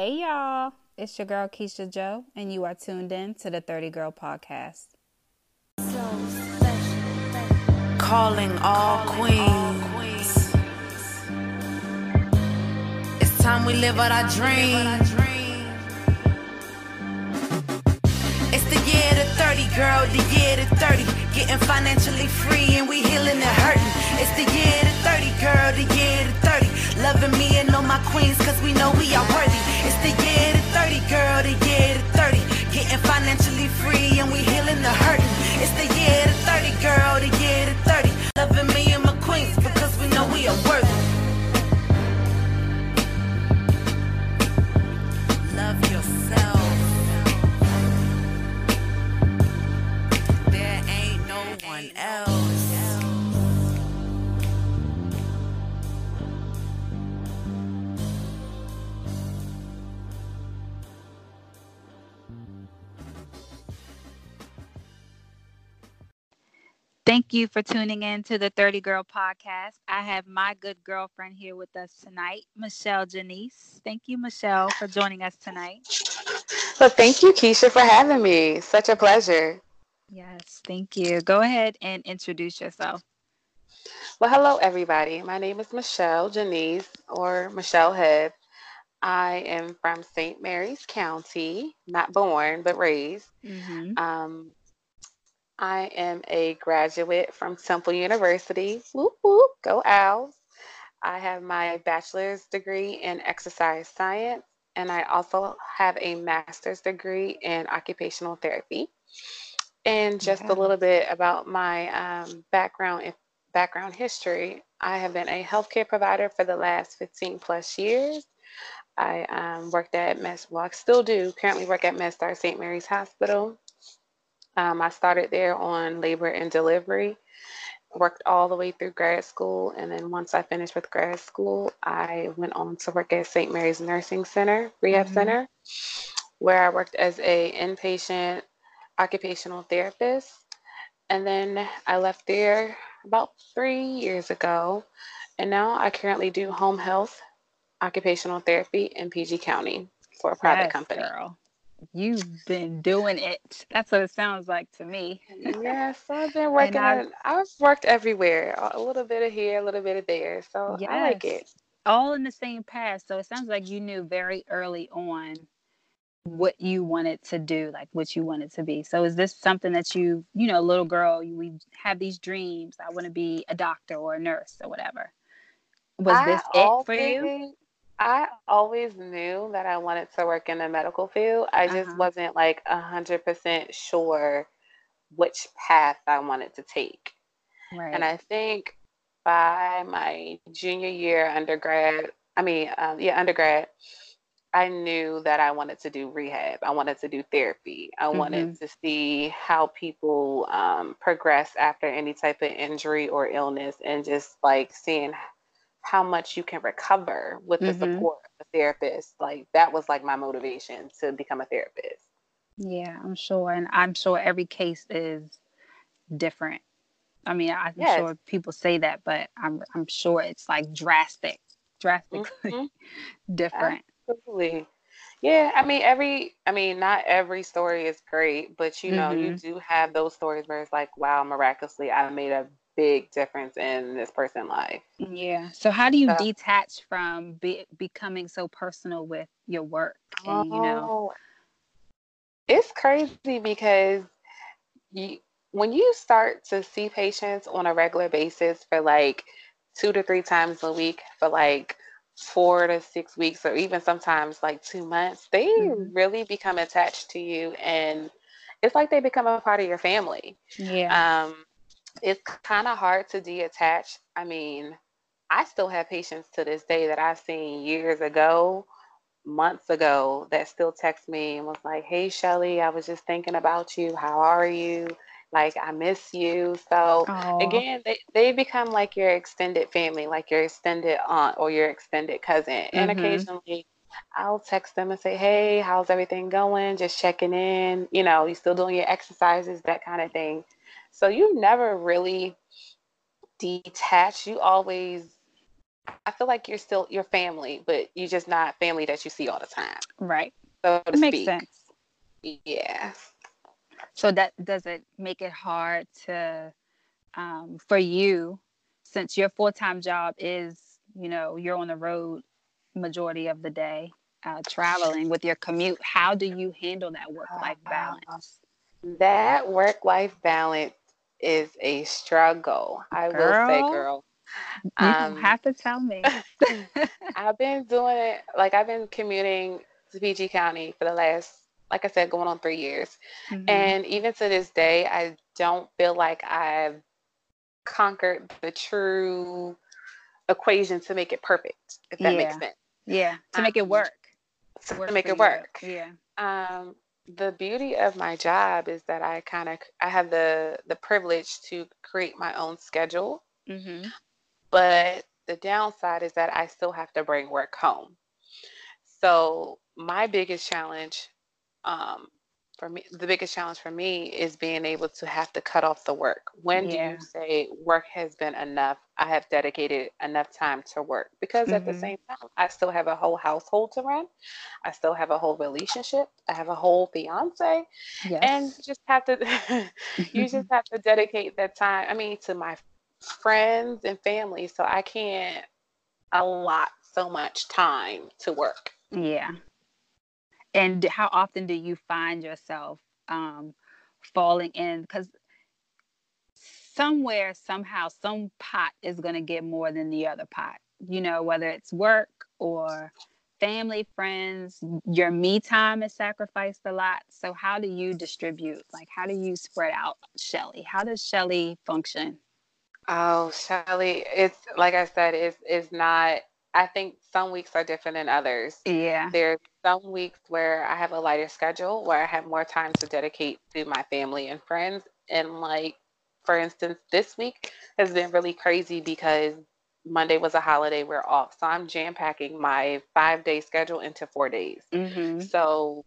Hey y'all, it's your girl Keisha Joe, and you are tuned in to the 30 Girl Podcast. Calling all queens. It's time we live out our dream. It's the year to 30, girl, the year to 30. Getting financially free and we healing the hurting. It's the year to 30, girl, the year to 30. Loving me and all my queens, cause we know we are worthy. It's the year to 30, girl, the year to 30. Getting financially free and we healing the hurting. It's the year to 30, girl, the year to 30. Loving me and my queens, because we know we are worthy. No one else. Thank you for tuning in to the 30 Girl Podcast. I have my good girlfriend here with us tonight, Michelle Janese. Thank you, Michelle, for joining us tonight. Well, thank you, Keisha, for having me. Such a pleasure. Yes, thank you. Go ahead and introduce yourself. Well, hello, everybody. My name is Michelle Janese or Michelle Hebb. I am from St. Mary's County, not born, but raised. Mm-hmm. Um, I am a graduate from Temple University. Whoop, whoop, go Owls. I have my bachelor's degree in exercise science, and I also have a master's degree in occupational therapy. And just Yeah. a little bit about my um, background background history. I have been a healthcare provider for the last 15 plus years. I um, worked at Med, well, I still do currently work at MedStar St. Mary's Hospital. Um, I started there on labor and delivery, worked all the way through grad school, and then once I finished with grad school, I went on to work at St. Mary's Nursing Center, Rehab Mhm. Center, where I worked as a inpatient occupational therapist. And then I left there about three years ago, and now I currently do home health, occupational therapy in PG County for a private Yes, company. girl. You've been doing it. That's what it sounds like to me. Yes, I've been working I've- I've worked everywhere, a a little bit of here, a little bit of there. So I like it. All in the same path. So it sounds like you knew very early on what you wanted to do, like what you wanted to be. So is this something that you, you know, little girl, you we have these dreams. I want to be a doctor or a nurse or whatever. Was I this it for you? I always knew that I wanted to work in the medical field. I just Uh-huh. wasn't like a hundred percent sure which path I wanted to take. Right. And I think by my junior year undergrad, I mean, um, yeah, undergrad, I knew that I wanted to do rehab. I wanted to do therapy. I wanted Mm-hmm. to see how people um, progress after any type of injury or illness and just like seeing how much you can recover with the Mhm. support of a therapist. Like that was like my motivation to become a therapist. yeah, I'm sure. And I'm sure every case is different. I mean, I'm Yes. sure people say that, but I'm I'm sure it's like drastic, drastically Mhm. different. Absolutely. Yeah, I mean every I mean not every story is great, but you know, you Mhm. do have those stories where it's like, wow, miraculously I made a big difference in this person's life. Yeah. So how do you So- detach from be, becoming so personal with your work? And you know, Oh, it's crazy because you when you start to see patients on a regular basis for like two to three times a week for like four to six weeks or even sometimes like two months, they Mhm. really become attached to you and it's like they become a part of your family. yeah. Um, it's kind of hard to detach. I mean, I still have patients to this day that I've seen years ago, months ago, that still text me and was like, "Hey, Shelly, I was just thinking about you. How are you? Like, I miss you." So Aw. again, they, they become like your extended family, like your extended aunt or your extended cousin. And Mhm. occasionally I'll text them and say, Hey, how's everything going? Just checking in. You know, you still doing your exercises, that kind of thing. So you never really detach. You always I feel like you're still your family, but you're just not family that you see all the time. Right. So to It makes speak. sense. Yeah. So that does it make it hard to um, for you since your full time job is you know you're on the road majority of the day uh, traveling with your commute. How do you handle that work life Uh, balance? That work life balance is a struggle. I will say, Girl. girl. You Um, have to tell me. I've been doing it like I've been commuting to PG County for the last, like I said, going on three years. Mhm. And even to this day, I don't feel like I've conquered the true equation to make it perfect, if that makes sense. yeah, to make it um, work. To work make it you. work. Yeah. Um, the beauty of my job is that I kind of I have the the privilege to create my own schedule, hmm but the downside is that I still have to bring work home. So my biggest challenge, um, for me, the biggest challenge for me is being able to have to cut off the work. When do you say work has been enough? I have dedicated enough time to work because at the Mhm. same time, I still have a whole household to run. I still have a whole relationship. I have a whole fiance, Yes. and you just have to, you just have to dedicate that time. I mean, to my friends and family. So I can't allot so much time to work. Yeah. And how often do you find yourself um, falling in? Because somewhere, somehow, some pot is going to get more than the other pot, you know, whether it's work or family, friends, your me time is sacrificed a lot. So, how do you distribute? Like, how do you spread out Shelly? How does Shelly function? Oh, Shelly, it's like I said, it's it's not. I think some weeks are different than others. Yeah. There's some weeks where I have a lighter schedule, where I have more time to dedicate to my family and friends. And like, for instance, this week has been really crazy because Monday was a holiday, we're off. So I'm jam packing my five day schedule into four days. Mm-hmm. So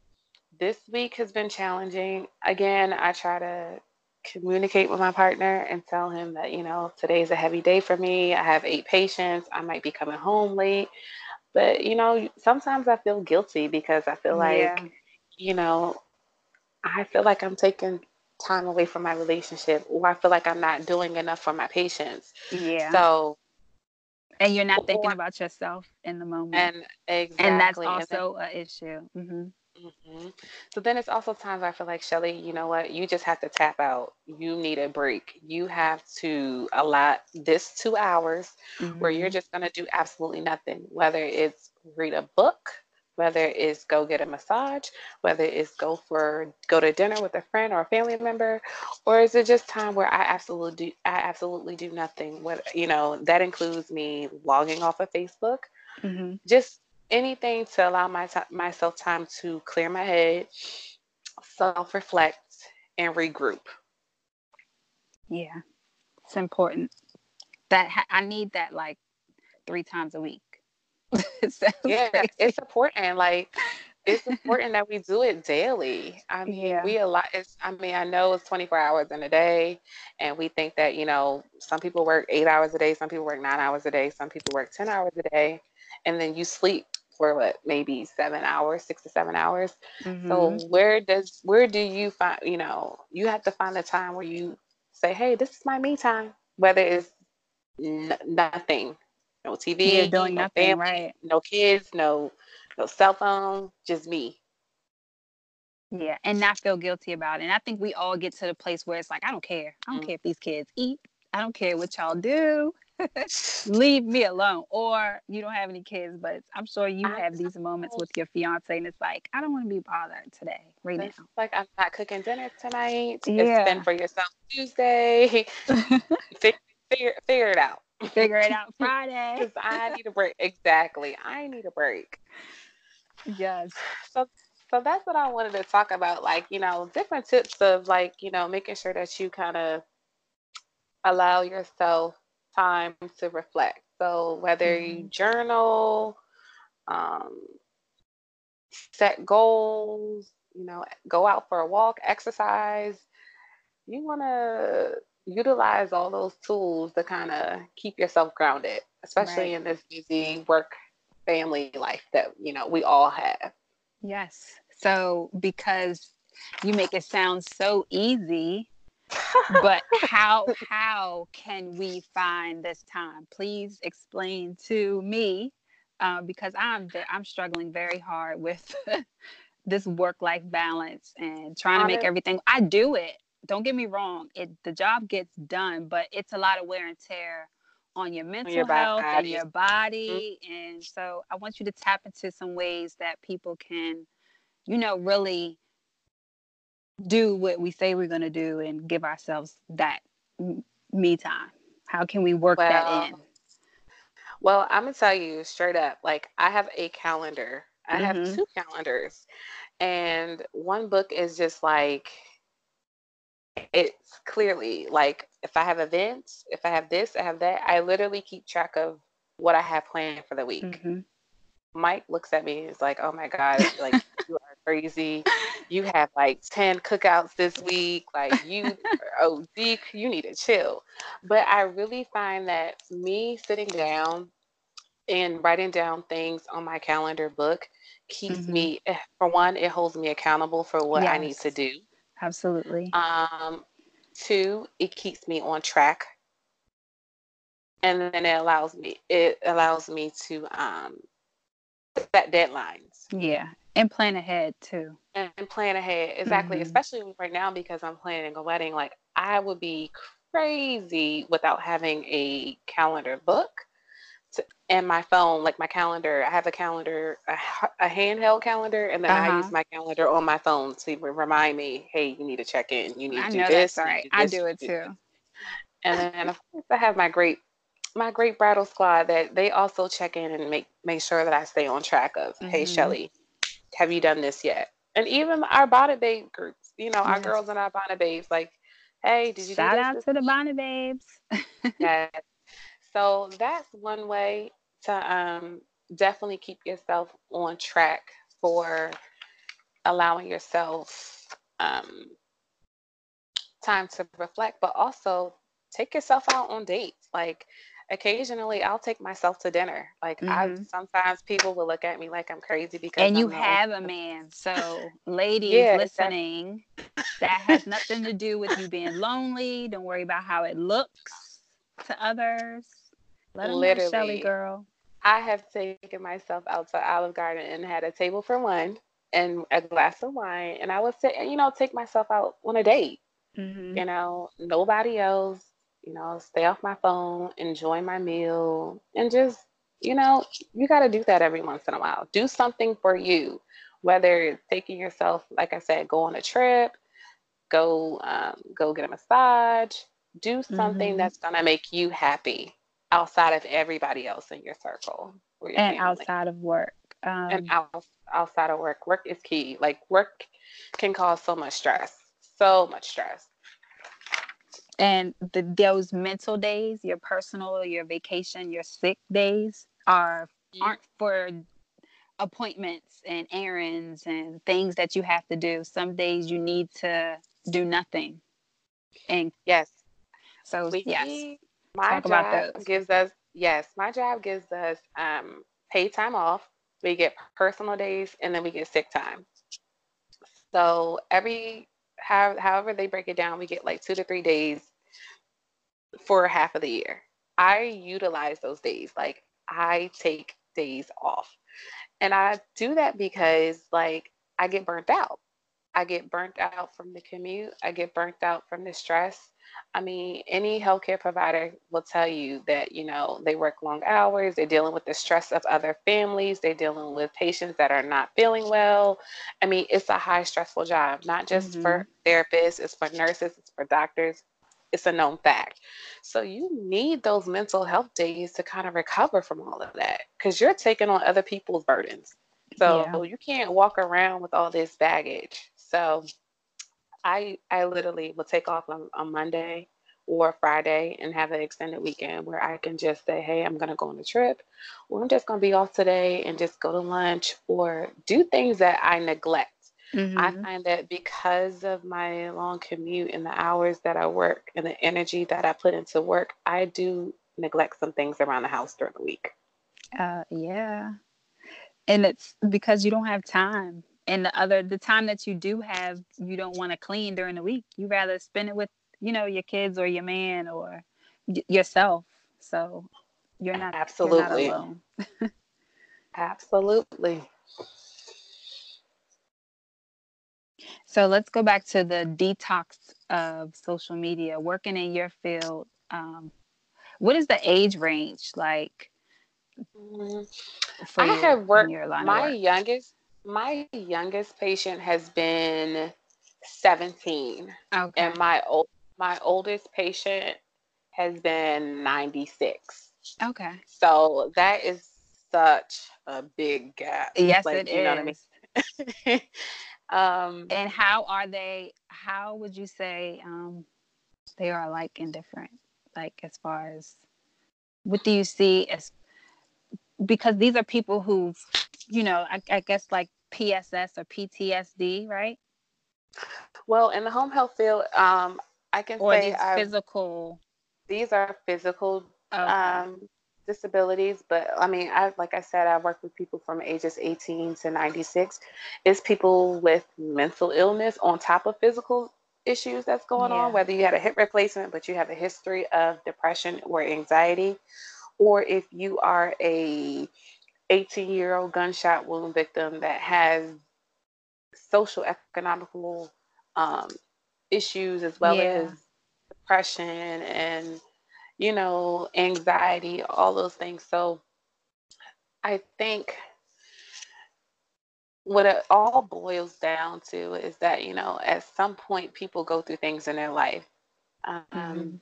this week has been challenging. Again, I try to communicate with my partner and tell him that, you know, today's a heavy day for me. I have eight patients. I might be coming home late. But, you know, sometimes I feel guilty because I feel like, Yeah. you know, I feel like I'm taking time away from my relationship or I feel like I'm not doing enough for my patients. Yeah. So, and you're not thinking about yourself in the moment. and exactly. and that's and then- also an issue. hmm hmm So then it's also times I feel like Shelly, you know what? You just have to tap out. You need a break. You have to allot this two hours where you're just going to do absolutely nothing, whether it's read a book, whether it's go get a massage, whether it's go for go to dinner with a friend or a family member, or is it just time where I absolutely do I absolutely do nothing? What you know that includes me logging off of Facebook, hmm just anything to allow my ti myself time to clear my head, self reflect, and regroup. Yeah, it's important. That ha- I need that like three times a week. It Yeah, crazy. it's important. Like it's important that we do it daily. I mean, Yeah. we a lot. It's, I mean, I know it's 24 hours in a day, and we think that you know some people work eight hours a day, some people work nine hours a day, some people work 10 hours a day, and then you sleep for what maybe seven hours, six to seven hours. Mhm. So where does where do you find you know you have to find a time where you say, hey, this is my me time, whether it's n- nothing, no TV, You're doing no nothing, family, right? no kids, no no cell phone, just me. Yeah, and not feel guilty about it. And I think we all get to the place where it's like, I don't care. I don't Mm. care if these kids eat. I don't care what y'all do. Leave me alone. Or you don't have any kids, but I'm sure you I have these moments with your fiance, and it's like, I don't want to be bothered today, right It's like I'm not cooking dinner tonight. It's Yeah. spend for yourself Tuesday. figure, figure figure it out. Figure it out Friday. Because I need a break. Exactly. I need a break. Yes. So so that's what I wanted to talk about. Like, you know, different tips of like, you know, making sure that you kind of allow yourself time to reflect. So whether you journal, um, set goals, you know, go out for a walk, exercise, you want to utilize all those tools to kind of keep yourself grounded. especially right. in this busy work family life that you know we all have. Yes. So because you make it sound so easy, but how how can we find this time? Please explain to me uh, because I'm I'm struggling very hard with this work life balance and trying to make everything. I do it. Don't get me wrong. It the job gets done, but it's a lot of wear and tear on your mental your health body. and your body. Mm-hmm. And so I want you to tap into some ways that people can, you know, really do what we say we're going to do and give ourselves that me time. How can we work well, that in? Well, I'm going to tell you straight up like, I have a calendar, I mm-hmm. have two calendars. And one book is just like, it's clearly like if I have events, if I have this, I have that, I literally keep track of what I have planned for the week. Mm-hmm. Mike looks at me and is like, oh my God, like you are crazy. You have like 10 cookouts this week. Like you, oh, Zeke, you need to chill. But I really find that me sitting down and writing down things on my calendar book keeps mm-hmm. me, eh, for one, it holds me accountable for what yes. I need to do. Absolutely. Um, two, it keeps me on track. And then it allows me it allows me to um set deadlines. Yeah. And plan ahead too. And, and plan ahead. Exactly. Mm-hmm. Especially right now because I'm planning a wedding. Like I would be crazy without having a calendar book and my phone, like my calendar, I have a calendar, a, a handheld calendar, and then uh-huh. I use uh-huh. my calendar on my phone to remind me, hey, you need to check in. You need I to do this. That's right. I do it too. And then of course I have my great my great bridal squad that they also check in and make make sure that I stay on track of, mm-hmm. hey Shelly, have you done this yet? And even our bonnet babe groups, you know, yes. our girls and our bonnet babes, like, hey, did you shout out to the bonnet babes? yes. So that's one way to um, definitely keep yourself on track for allowing yourself um, time to reflect, but also take yourself out on dates. Like occasionally I'll take myself to dinner. Like mm-hmm. I sometimes people will look at me like I'm crazy because And you I'm have a man. So ladies yeah, listening, that has nothing to do with you being lonely. Don't worry about how it looks to others. Let Literally. know, Shelly girl. I have taken myself out to Olive Garden and had a table for one and a glass of wine, and I would say, you know, take myself out on a date. Mm-hmm. You know, nobody else. You know, stay off my phone, enjoy my meal, and just, you know, you got to do that every once in a while. Do something for you, whether it's taking yourself, like I said, go on a trip, go um, go get a massage, do something mm-hmm. that's gonna make you happy outside of everybody else in your circle your and family. outside of work um, and out, outside of work work is key like work can cause so much stress so much stress and the, those mental days your personal your vacation your sick days are aren't for appointments and errands and things that you have to do. Some days you need to do nothing. And yes. so we, yes. my Talk job gives us yes, my job gives us um, paid time off. We get personal days and then we get sick time. So every how, however they break it down, we get like two to three days for half of the year. I utilize those days. Like I take days off. And I do that because like I get burnt out. I get burnt out from the commute. I get burnt out from the stress. I mean, any healthcare provider will tell you that, you know, they work long hours, they're dealing with the stress of other families, they're dealing with patients that are not feeling well. I mean, it's a high stressful job, not just mm-hmm. for therapists, it's for nurses, it's for doctors. It's a known fact. So you need those mental health days to kind of recover from all of that because you're taking on other people's burdens. So yeah. you can't walk around with all this baggage. So I I literally will take off on, on Monday or Friday and have an extended weekend where I can just say, hey, I'm gonna go on a trip, or I'm just gonna be off today and just go to lunch or do things that I neglect. Mm-hmm. I find that because of my long commute and the hours that I work and the energy that I put into work, I do neglect some things around the house during the week. Uh, yeah, and it's because you don't have time. And the other, the time that you do have, you don't want to clean during the week. You rather spend it with, you know, your kids or your man or y- yourself. So you're not absolutely you're not alone. absolutely. So let's go back to the detox of social media. Working in your field, um, what is the age range like? Mm, I your, have worked. My work? youngest, my youngest patient has been seventeen, okay. and my old my oldest patient has been ninety six. Okay. So that is such a big gap. Yes, like, it you is. Know what I mean? um, and how are they? How would you say um, they are like indifferent? Like as far as what do you see as? Because these are people who, you know, I, I guess like PSS or PTSD, right? Well, in the home health field, um, I can or say these physical. These are physical okay. um, disabilities, but I mean, I like I said, I work with people from ages 18 to 96. It's people with mental illness on top of physical issues that's going yeah. on, whether you had a hip replacement, but you have a history of depression or anxiety, or if you are a 18 year old gunshot wound victim that has social economical um, issues as well yeah. as depression and you know, anxiety, all those things. So I think what it all boils down to is that, you know, at some point people go through things in their life. Um, mm-hmm.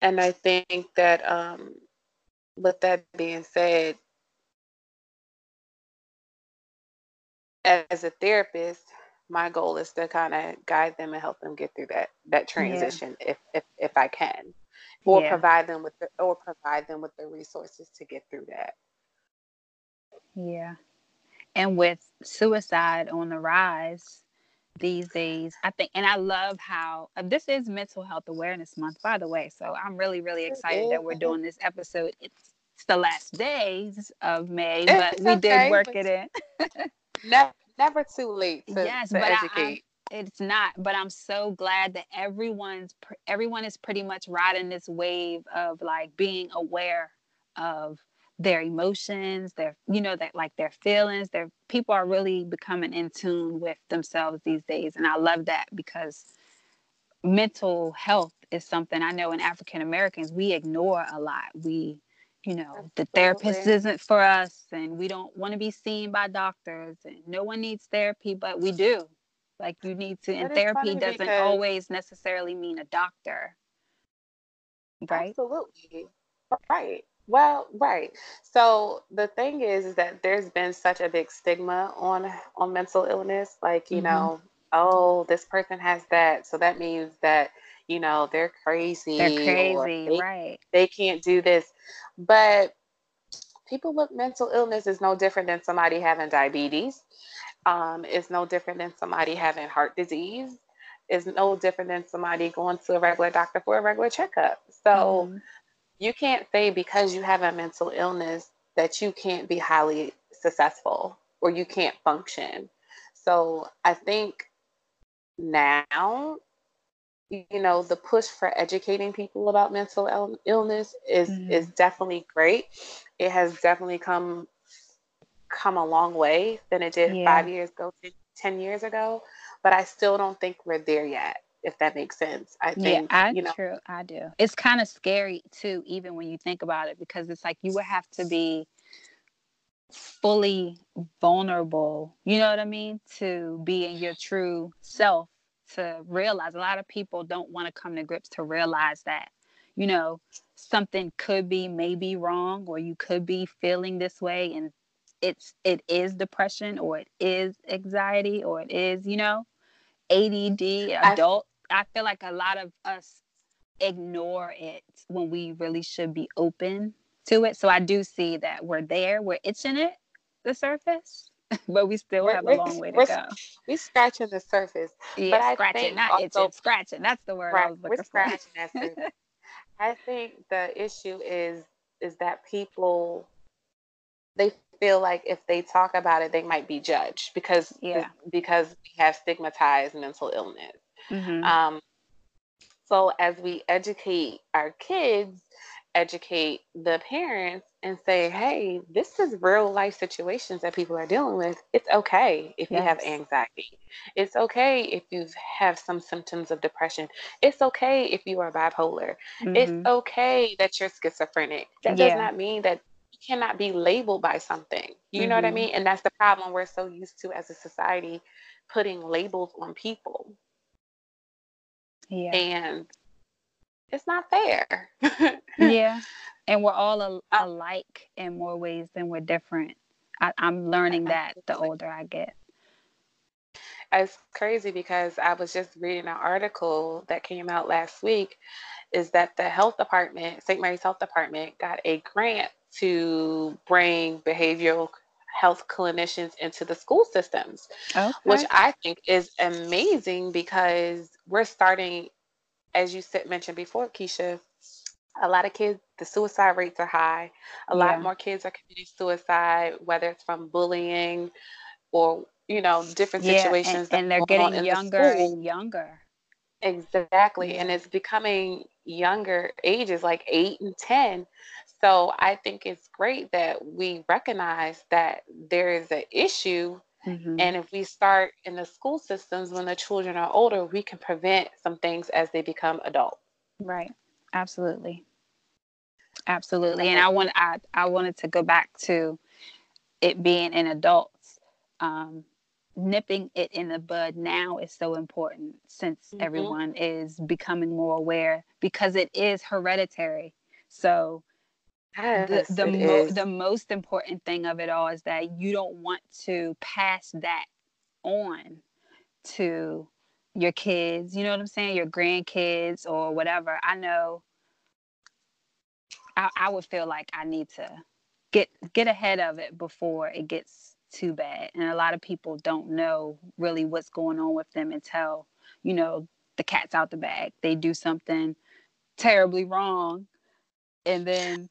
And I think that, um, with that being said, as a therapist, my goal is to kind of guide them and help them get through that that transition yeah. if, if if I can or yeah. provide them with the or provide them with the resources to get through that. Yeah. And with suicide on the rise these days, I think, and I love how uh, this is Mental Health Awareness Month, by the way. So I'm really, really excited that we're doing this episode. It's, it's the last days of May, but it's we okay, did work it in. never, never too late to, yes, to educate. I, it's not but i'm so glad that everyone's everyone is pretty much riding this wave of like being aware of their emotions their you know that like their feelings their people are really becoming in tune with themselves these days and i love that because mental health is something i know in african americans we ignore a lot we you know Absolutely. the therapist isn't for us and we don't want to be seen by doctors and no one needs therapy but we do like you need to, and therapy doesn't always necessarily mean a doctor. Right? Absolutely. Right. Well, right. So the thing is, is that there's been such a big stigma on on mental illness. Like, you mm-hmm. know, oh, this person has that, so that means that you know they're crazy. They're crazy, they, right? They can't do this, but people with mental illness is no different than somebody having diabetes um, is no different than somebody having heart disease, is no different than somebody going to a regular doctor for a regular checkup. So mm-hmm. you can't say because you have a mental illness that you can't be highly successful or you can't function. So I think now you know the push for educating people about mental illness is mm-hmm. is definitely great it has definitely come come a long way than it did yeah. five years ago, 10 years ago. But I still don't think we're there yet, if that makes sense. I think, yeah, I, you know. True, I do. It's kind of scary too, even when you think about it, because it's like you would have to be fully vulnerable, you know what I mean, to be in your true self to realize a lot of people don't want to come to grips to realize that you know something could be maybe wrong or you could be feeling this way and it's it is depression or it is anxiety or it is you know ADD adult I, I feel like a lot of us ignore it when we really should be open to it. So I do see that we're there we're itching it the surface but we still we're, have a long way to go. we're scratching the surface yeah but scratching not also, itching scratching that's the word right, I was looking we're scratching that surface. I think the issue is is that people they feel like if they talk about it, they might be judged because Yeah. because we have stigmatized mental illness. Mhm. Um, so as we educate our kids, educate the parents, and say, "Hey, this is real life situations that people are dealing with. It's okay if you have anxiety. It's okay if you have some symptoms of depression. It's okay if you are bipolar. It's Mhm. okay that you're schizophrenic. That does not mean that cannot be labeled by something. You know what I Mhm. mean? And that's the problem we're so used to as a society, putting labels on people, Yeah. and it's not fair. Yeah. And we're all al- Uh, alike in more ways than we're different. I, I'm learning that the older I get. It's crazy because I was just reading an article that came out last week is that the health department, St. Mary's Health Department, got a grant to bring behavioral health clinicians into the school systems, which I think is amazing because we're starting, as you said, mentioned before, Keisha, a lot of kids, the suicide rates are high. A lot more kids are committing suicide, whether it's from bullying or, you know, different Yeah. Situations that and they're are going on getting in the younger and younger. Exactly. And it's becoming younger ages, like eight and 10. So I think it's great that we recognize that there is an issue. hmm And if we start in the school systems when the children are older, we can prevent some things as they become adults. Right. Absolutely. Absolutely. And I want I, I wanted to go back to it being in adults. Um, nipping it in the bud now is so important since Mhm. everyone is becoming more aware because it is hereditary. So Yes, the it mo- the most important thing of it all is that you don't want to pass that on to your kids. You know what I'm saying? Your grandkids or whatever. I know I, I would feel like I need to get get ahead of it before it gets too bad. And a lot of people don't know really what's going on with them until, you know, the cat's out the bag. They do something terribly wrong and then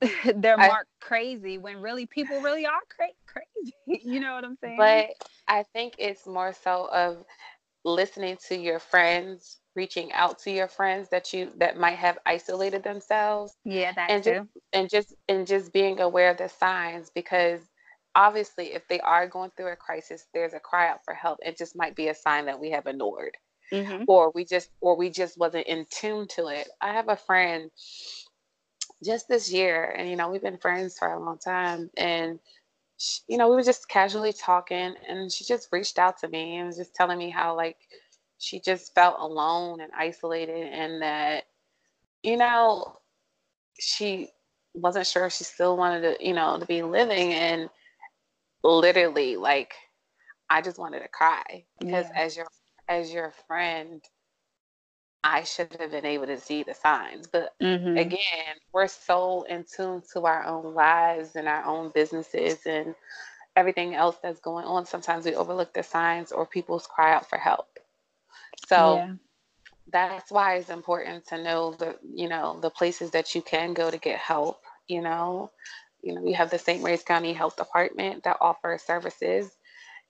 they're I marked crazy when really people really are cra- crazy. you know what I'm saying? but I think it's more so of listening to your friends, reaching out to your friends that you that might have isolated themselves yeah, that and just too. and just and just being aware of the signs because obviously if they are going through a crisis there's a cry out for help it just might be a sign that we have ignored hmm or we just or we just wasn't in tune to it i have a friend just this year and you know we've been friends for a long time and sh you know we were just casually talking and she just reached out to me and was just telling me how like she just felt alone and isolated and that you know she wasn't sure if she still wanted to, you know, to be living. And literally, like, I just wanted to cry because Yeah. as your as your friend, I should have been able to see the signs. But hmm again, we're so in tune to our own lives and our own businesses and everything else that's going on. Sometimes we overlook the signs or people's cry out for help. So Yeah. that's why it's important to know the you know the places that you can go to get help you know you know we have the st mary's county health department that offers services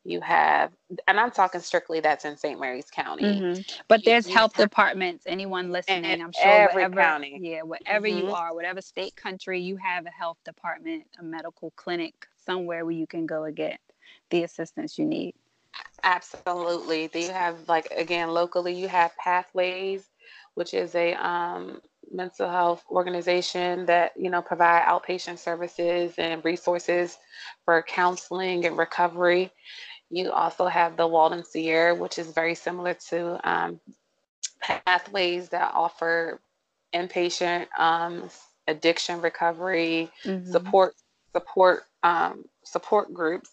you have and i'm talking strictly that's in st mary's county. Hmm But you, there's you health departments. Anyone in listening, I'm sure every wherever, county. yeah, wherever you hmm are, whatever state, country, you have a health department, a medical clinic, somewhere where you can go and get the assistance you need. absolutely. Do you have like again locally you have pathways which is a um, mental health organization that you know provide outpatient services and resources for counseling and recovery You also have the Walden Sierra, which is very similar to um, pathways that offer inpatient um, addiction recovery hmm support support um, support groups,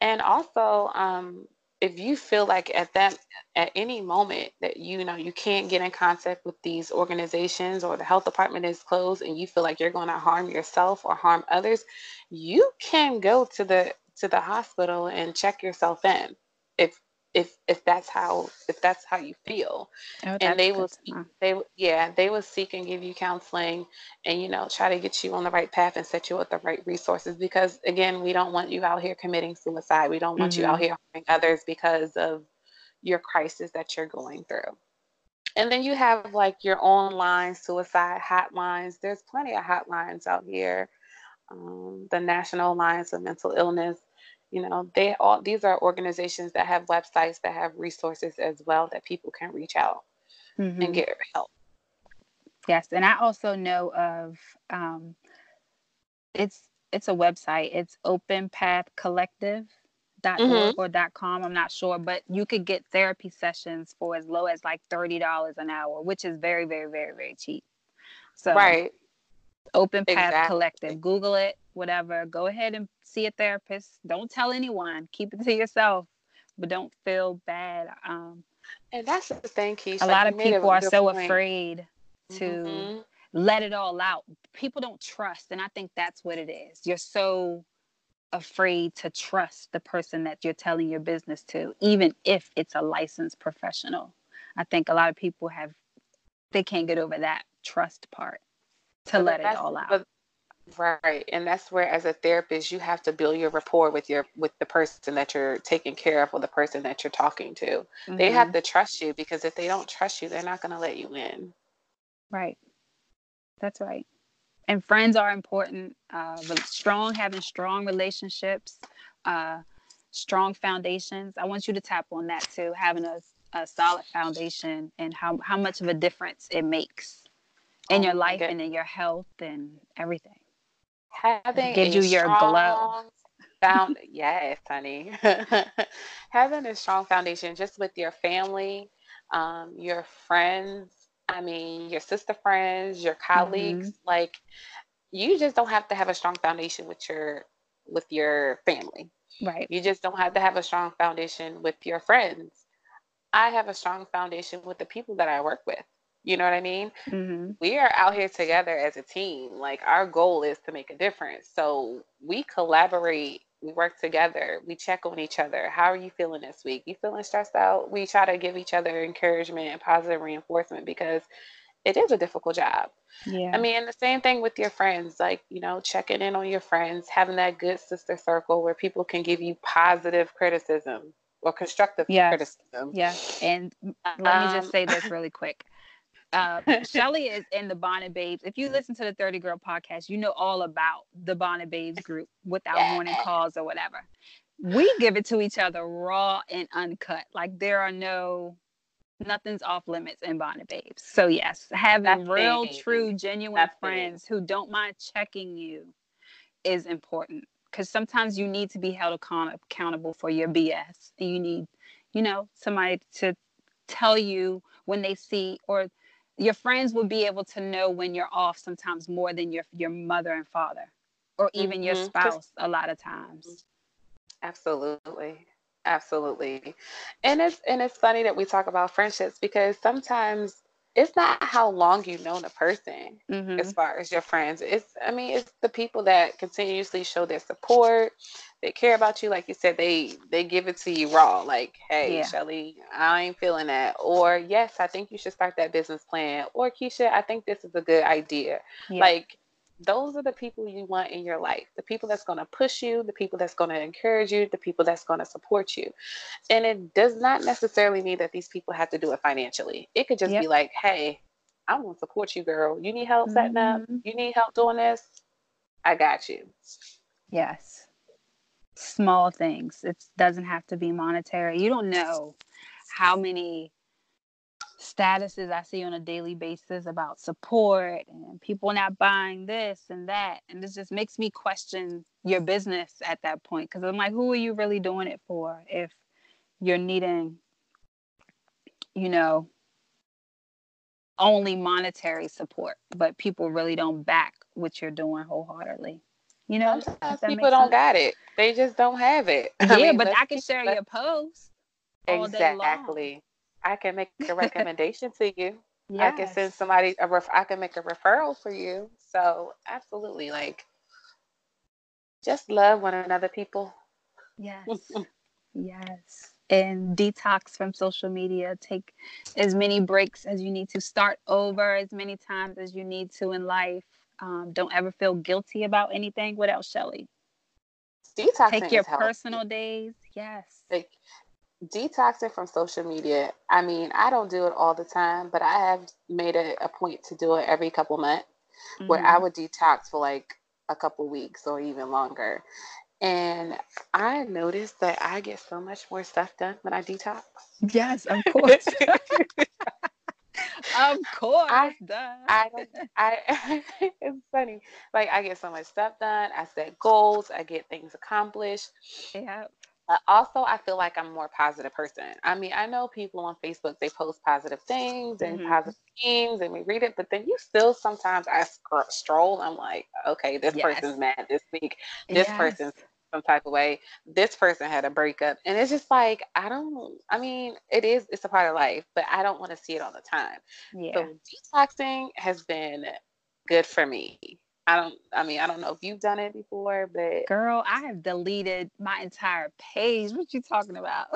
and also um, if you feel like at that at any moment that you know you can't get in contact with these organizations or the health department is closed and you feel like you're going to harm yourself or harm others you can go to the to the hospital and check yourself in if if if that's how if that's how you feel. Oh, and they will good to know. they yeah they will seek and give you counseling and you know try to get you on the right path and set you with the right resources because again we don't want you out here committing suicide. We don't want you out Mhm. here harming others because of your crisis that you're going through. And then you have like your online suicide hotlines. There's plenty of hotlines out here. Um, the national alliance of mental illness you know they all these are organizations that have websites that have resources as well that people can reach out Mhm. and get help Yes, and I also know of um, it's it's a website. It's openpathcollective.org Mhm. or dot .com. I'm not sure, but you could get therapy sessions for as low as like thirty dollars an hour, which is very, very, very, very cheap. So right Open Path Exactly. Collective. Google it, whatever. Go ahead and see a therapist. Don't tell anyone. Keep it to yourself, but don't feel bad. Um, and that's the thing Keisha. a lot you of people are so point. afraid to Mhm. let it all out. People don't trust, and I think that's what it is. You're so afraid to trust the person that you're telling your business to, even if it's a licensed professional. I think a lot of people have they can't get over that trust part to But let it all out. but- right and that's where as a therapist you have to build your rapport with your with the person that you're taking care of or the person that you're talking to they Mhm. have to trust you because if they don't trust you they're not going to let you in Right. That's right. And friends are important. Uh, strong, having strong relationships, uh, strong foundations. I want you to tap on that too, having a, a solid foundation and how, how much of a difference it makes in Oh your life and in your health and everything. Having give you your glow. found yes honey having a strong foundation just with your family um, your friends i mean your sister friends your colleagues Mm-hmm. like you just don't have to have a strong foundation with your with your family Right. you just don't have to have a strong foundation with your friends i have a strong foundation with the people that i work with you know what i mean hmm we are out here together as a team. Like our goal is to make a difference. So we collaborate, we work together, we check on each other. How are you feeling this week? You feeling stressed out? We try to give each other encouragement and positive reinforcement because it is a difficult job. Yeah. I mean, and the same thing with your friends, like, you know, checking in on your friends, having that good sister circle where people can give you positive criticism or constructive Yes. criticism. Yeah. And let me just Um, say this really quick. Uh, Shelly is in the Bonnet Babes. If you listen to the 30 Girl podcast, you know all about the Bonnet Babes group without Yeah. morning calls or whatever. We give it to each other raw and uncut. Like there are no, nothing's off limits in Bonnet Babes. So, yes, having real, Nothing. true, genuine Nothing. friends who don't mind checking you is important because sometimes you need to be held account- accountable for your BS. You need, you know, somebody to tell you when they see or your friends will be able to know when you're off sometimes more than your your mother and father or even your Mhm, 'cause- spouse a lot of times Absolutely. Absolutely. And it's and it's funny that we talk about friendships because sometimes it's not how long you've known a person Mhm. as far as your friends. It's I mean, it's the people that continuously show their support, they care about you. Like you said, they they give it to you raw. Like, hey, Yeah. Shelly, I ain't feeling that. Or yes, I think you should start that business plan. Or Keisha, I think this is a good idea. Yeah. Like those are the people you want in your life. The people that's going to push you, the people that's going to encourage you, the people that's going to support you. And it does not necessarily mean that these people have to do it financially. It could just Yep. be like, hey, I want to support you, girl. You need help setting up? Mhm. You need help doing this? I got you. yes small things it doesn't have to be monetary you don't know how many statuses I see on a daily basis about support and people not buying this and that. And this just makes me question your business at that point. Cause I'm like, who are you really doing it for if you're needing, you know, only monetary support, but people really don't back what you're doing wholeheartedly. You know, Sometimes people don't sense. got it. They just don't have it. I Yeah, mean, but I can share your post all day long. Exactly. I can make a recommendation to you. I can send somebody a ref- I can make a referral for you. So absolutely, like, just love one another, people. Yes. yes. and detox from social media. Take as many breaks as you need to. Start over as many times as you need to in life. Um, don't ever feel guilty about anything. What else, Shelly? Detoxing Take your healthy. personal days. Yes. like detoxing from social media i mean i don't do it all the time but i have made a, a point to do it every couple months where i Mhm. would detox for like a couple weeks or even longer and i noticed that i get so much more stuff done when i detox Yes, of course. of course. I- i i it's funny like i get so much stuff done i set goals i get things accomplished yeah. But also, I feel like I'm a more positive person. I mean, I know people on Facebook, they post positive things and Mhm. positive themes, and we read it, but then you still sometimes, I scr- stroll, I'm like, okay, this Yes. person's mad this week. This Yes. person's some type of way. This person had a breakup. And it's just like, I don't, I mean, it is, it's a part of life, but I don't want to see it all the time. Yeah. So detoxing has been good for me. I don't, I mean, I don't know if you've done it before, but Girl, I have deleted my entire page. What you talking about?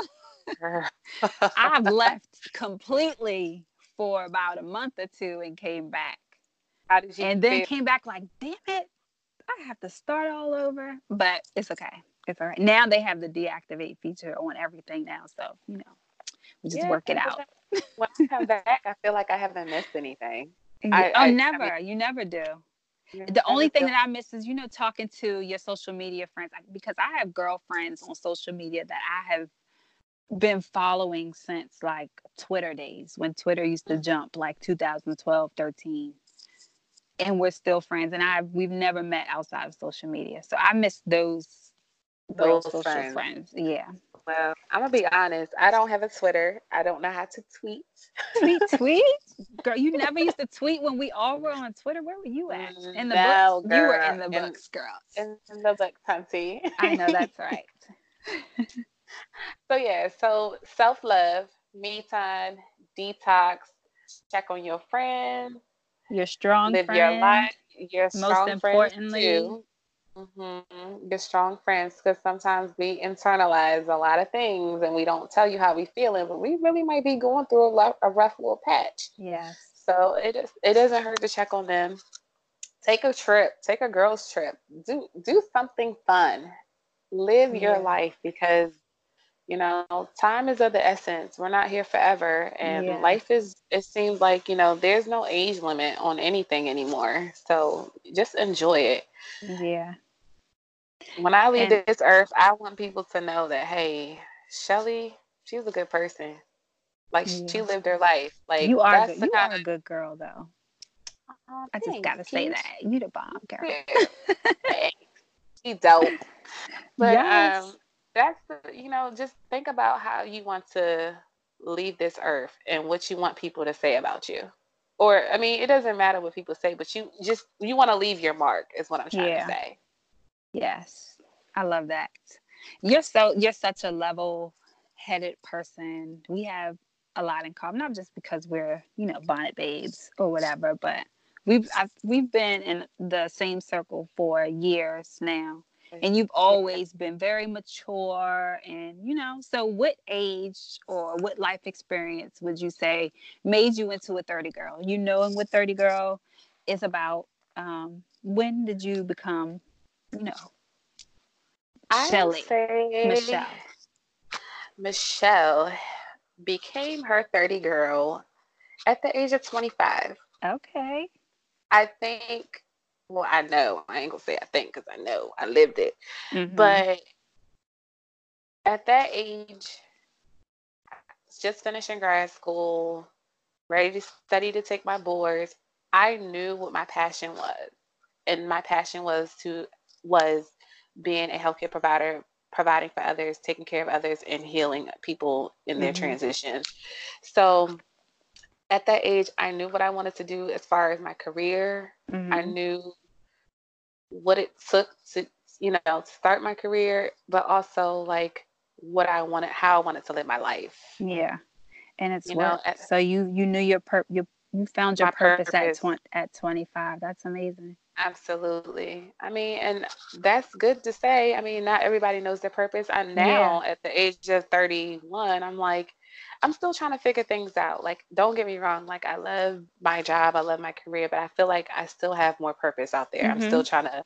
I've left completely for about a month or two and came back. How did you And then came back like, damn it, I have to start all over. But it's okay. It's all right. Now they have the deactivate feature on everything now. So, you know, we just Yeah, work it out. When I come back, I feel like I haven't missed anything. I- oh, I- I never. you never do. The only thing that I miss is, you know, talking to your social media friends because I have girlfriends on social media that I have been following since like Twitter days when Twitter used to jump like 2012, 13. And we're still friends. And I we've never met outside of social media. So I miss those Those social friends. friends. Yeah. Well, I'm gonna be honest. I don't have a Twitter. I don't know how to tweet. Tweet, tweet. Girl, you never used to tweet when we all were on Twitter. Where were you at? In the No, books? You were in the In- books, girl. In the book, Hunty. I know that's right. so yeah, so self love, me time, detox, check on your friends, Your strong live friend. your life. Your Most strong friends importantly. Hmm Your strong friends, because sometimes we internalize a lot of things and we don't tell you how we feeling, but we really might be going through a, lo- a rough little patch. Yes. So it is, it doesn't hurt to check on them. Take a trip, take a girls trip. Do do something fun. Live your life because you know, time is of the essence. We're not here forever and Yeah. life is it seems like, you know, there's no age limit on anything anymore. So just enjoy it. Yeah. When I leave And- this earth, I want people to know that hey, Shelly, she was a good person. Like she lived her life. Like you are that's good. the you kind are a good girl though. I just gotta say that. You the bomb, girl. Yeah. She dope. But Yes. um that's the, you know, just think about how you want to leave this earth and what you want people to say about you. Or I mean, it doesn't matter what people say, but you just you want to leave your mark is what I'm trying Yeah. to say. Yes. I love that. You're so you're such a level headed person. We have a lot in common, not just because we're, you know, bonnet babes or whatever, but we've I've, we've been in the same circle for years now. And you've always been very mature and you know, so what age or what life experience would you say made you into a 30 girl? You knowing what 30 girl is about. Um, when did you become, I Shelly, Michelle? Michelle became her 30 girl at the age of 25. Okay. I think, well, I know, I ain't gonna say I think because I know I lived it. Mhm. But at that age, just finishing grad school, ready to study to take my boards. I knew what my passion was. And my passion was to was being a healthcare provider, providing for others, taking care of others, and healing people in their Mhm. transition. So at that age, I knew what I wanted to do as far as my career. I Mhm. knew what it took to, you know, start my career, but also like what I wanted, how I wanted to live my life. yeah, and it's You know, at- so you you knew your pur you you found your purpose, purpose. at twen- at 25. That's amazing. Absolutely. I mean, and that's good to say. I mean, not everybody knows their purpose. I'm now at the age of 31. I'm like, I'm still trying to figure things out. Like, don't get me wrong. Like, I love my job, I love my career, but I feel like I still have more purpose out there. I'm still Mhm. trying to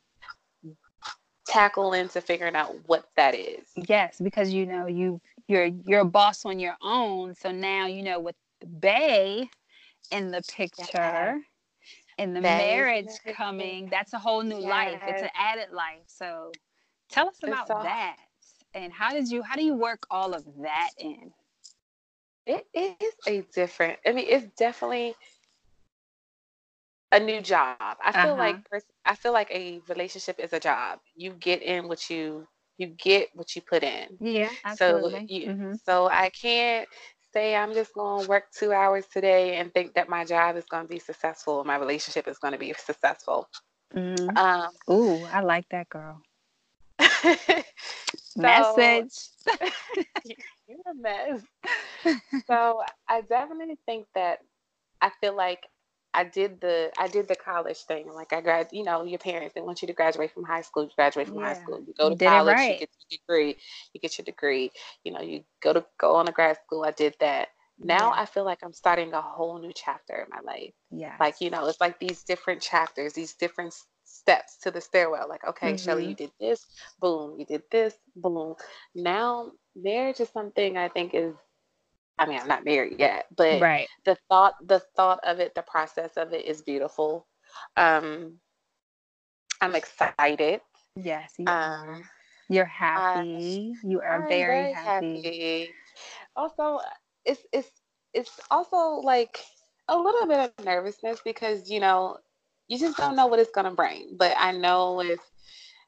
tackle into figuring out what that is. Yes, because you know you you're you're a boss on your own. So now you know with Bay in the picture and the marriage coming, that's a whole new life. It's an added life. So tell us about all- that. And how did you how do you work all of that in? It is a different. I mean, it's definitely a new job. I feel Uh-huh. like I feel like a relationship is a job. You get in what you you get what you put in. Yeah, So absolutely. you, Mhm. so I can't say I'm just going to work two hours today and think that my job is going to be successful, my relationship is going to be successful. Mhm. Um, Ooh, I like that girl. so- Message. You're a mess. so I definitely think that I feel like I did the I did the college thing. Like I grad, you know, your parents they want you to graduate from high school. You graduate from high school. You go to college. right. You get your degree. You get your degree. You know, you go to go on to grad school. I did that. Now Yeah. I feel like I'm starting a whole new chapter in my life. Yeah. Like you know, it's like these different chapters, these different steps to the stairwell. Like okay, Shelly, Mhm. you did this. Boom, you did this. Boom. Now marriage is something I think is. I mean, I'm not married yet, but right. the thought the thought of it the process of it is beautiful um i'm excited Yes. You um are. You're happy. you are I'm very, happy. also it's it's it's also like a little bit of nervousness because you know you just don't know what it's going to bring but i know with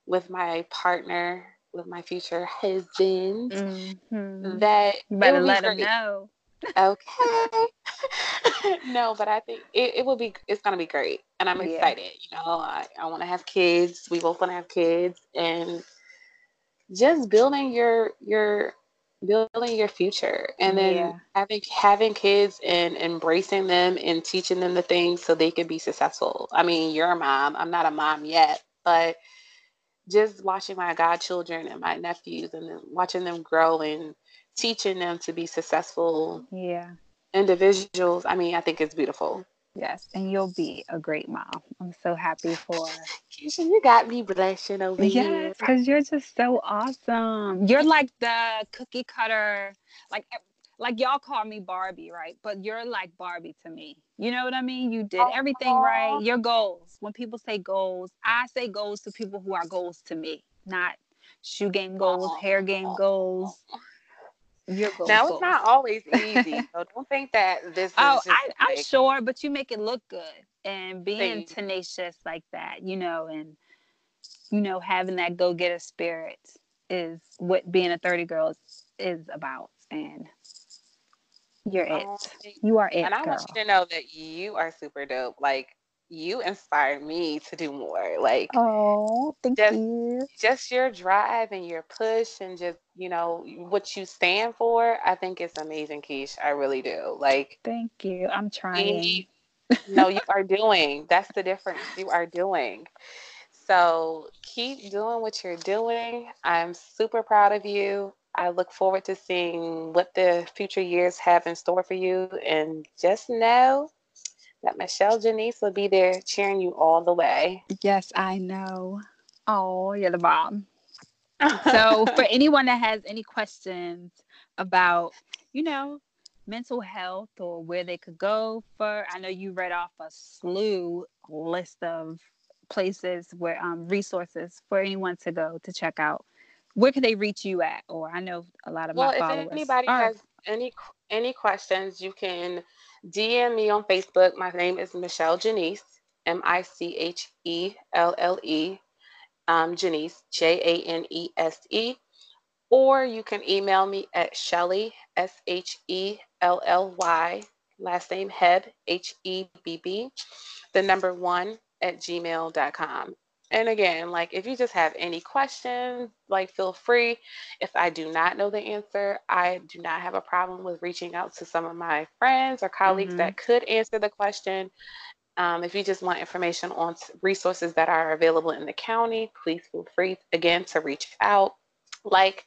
with my partner with my future husband Mhm. that You better will be let him know. okay no but i think it, it will be it's going to be great and i'm Yeah. excited you know i, I want to have kids we both want to have kids and just building your your building your future and then Yeah. having having kids and embracing them and teaching them the things so they can be successful i mean you're a mom i'm not a mom yet but just watching my godchildren and my nephews and then watching them grow and teaching them to be successful Yeah. individuals i mean i think it's beautiful Yes. And you'll be a great mom. I'm so happy for Keisha, you got me blushing over here Yes, because you're just so awesome. You're like the cookie cutter, like like y'all call me Barbie, right? But you're like Barbie to me. You know what I mean? You did everything right. Your goals. When people say goals, I say goals to people who are goals to me, not shoe game goals, hair game goals. Your goals. now goals. it's not always easy so don't think that this oh, is Oh, I, I'm like, sure, but you make it look good. And being tenacious like that, you know, and you know, having that go getter spirit is what being a 30 girl is, is about. And you're it. Thank You are it, and I girl. want you to know that you are super dope. Like you inspire me to do more. Like Oh, thank Just- you. just your drive and your push and just you know what you stand for. I think it's amazing, Keish. I really do. Like Thank you. I'm trying. no, you are doing. That's the difference. You are doing. So keep doing what you're doing. I'm super proud of you. I look forward to seeing what the future years have in store for you. And just know that Michelle Janese will be there cheering you all the way. Yes, I know. Oh, you're the bomb. so for anyone that has any questions about you know mental health or where they could go for i know you read off a slew list of places where um resources for anyone to go to check out where can they reach you at or i know a lot of well, my if anybody are- has any any questions, you can DM me on Facebook. My name is Michelle Janese, M I C H E L L E, um, Janese, J A N E S E. Or you can email me at Shelly, S H E L L Y, last name Hebb, H E B B, the number one at gmail.com. And again, like if you just have any questions, like feel free. If I do not know the answer, I do not have a problem with reaching out to some of my friends or colleagues Mhm. that could answer the question. Um, if you just want information on resources that are available in the county, please feel free again to reach out. Like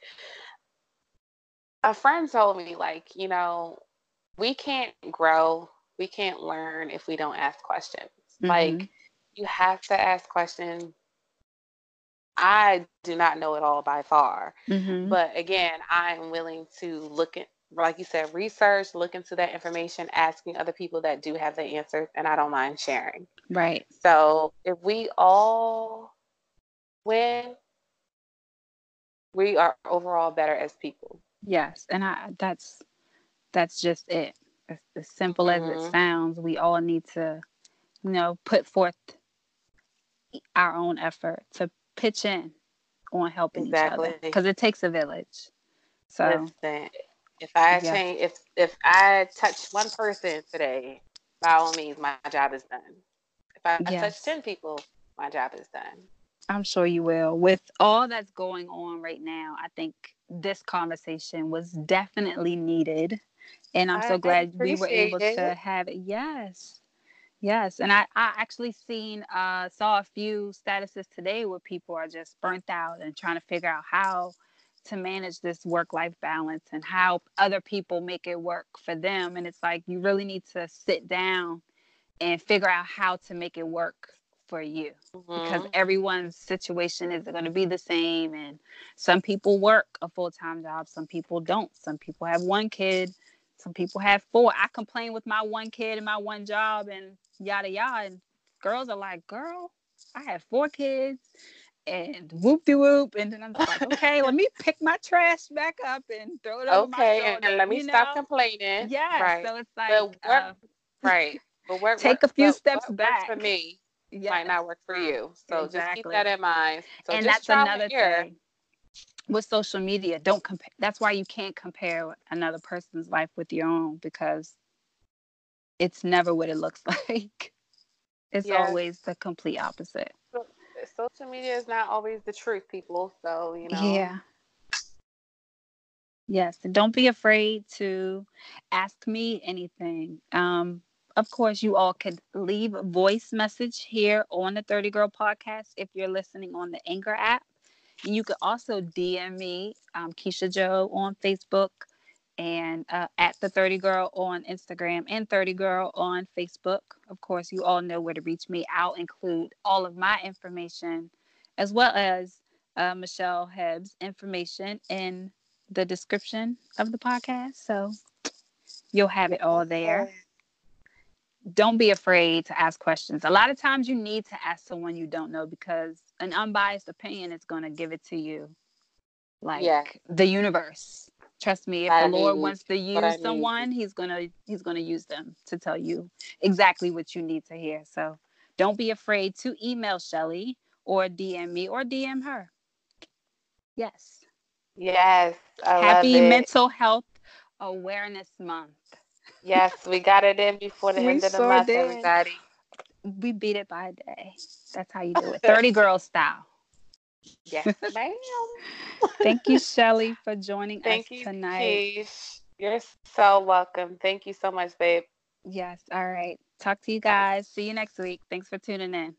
a friend told me, like, you know, we can't grow, we can't learn if we don't ask questions. Mm-hmm. Like, you have to ask questions. I do not know it all by far. Mm-hmm. But again, I'm willing to look at, like you said, research, look into that information, asking other people that do have the answers, and I don't mind sharing. Right. So if we all win, we are overall better as people. Yes, and I that's that's just it. As, as simple mm-hmm. as it mm-hmm. sounds, we all need to, you know, put forth our own effort to pitch in on helping exactly. each other because it takes a village. So Listen, if I yeah. change, if if I touch one person today, by all means, my job is done. If I, yes. I touch ten people, my job is done. I'm sure you will. With all that's going on right now, I think this conversation was definitely needed. And I'm so glad we were able it. to have it. Yes. Yes. And I, I actually seen uh saw a few statuses today where people are just burnt out and trying to figure out how to manage this work life balance and how other people make it work for them. And it's like you really need to sit down and figure out how to make it work for you mm-hmm. because everyone's situation isn't going to be the same and some people work a full-time job some people don't some people have one kid some people have four i complain with my one kid and my one job and yada yada and girls are like girl i have four kids and whoop de whoop and then i'm like okay let me pick my trash back up and throw it over okay shoulder, and let me stop know? complaining yeah right. so it's like uh, right but work, take a few steps back for me yes. might not work for you. So exactly. just keep that in mind. So and that's another thing with social media. Don't compare. That's why you can't compare another person's life with your own because it's never what it looks like. It's yes. always the complete opposite. So, social media is not always the truth, people. So you know. Yeah. Yes, don't be afraid to ask me anything. Um, of course, you all could leave a voice message here on the 30 Girl podcast if you're listening on the Anchor app. And you could also DM me, um, Keisha Joe, on Facebook and uh, at the 30 Girl on Instagram and 30 Girl on Facebook. Of course, you all know where to reach me. I'll include all of my information as well as uh, Michelle Hebb's information in the description of the podcast. So you'll have it all there don't be afraid to ask questions. A lot of times you need to ask someone you don't know because an unbiased opinion is going to give it to you like yeah. the universe. Trust me, if I the Lord wants to use someone, he's going to he's going to use them to tell you exactly what you need to hear. So, don't be afraid to email Shelly or DM me or DM her. Yes. Yes. I Happy Mental Health Awareness Month. Yes, we got it in before the end of the sure month, did. everybody. We beat it by a day. That's how you do it. 30 girls style. Yes, ma'am. Thank you, Shelly, for joining Thank us you, tonight. Keish. You're so welcome. Thank you so much, babe. Yes. All right. Talk to you guys. See you next week. Thanks for tuning in.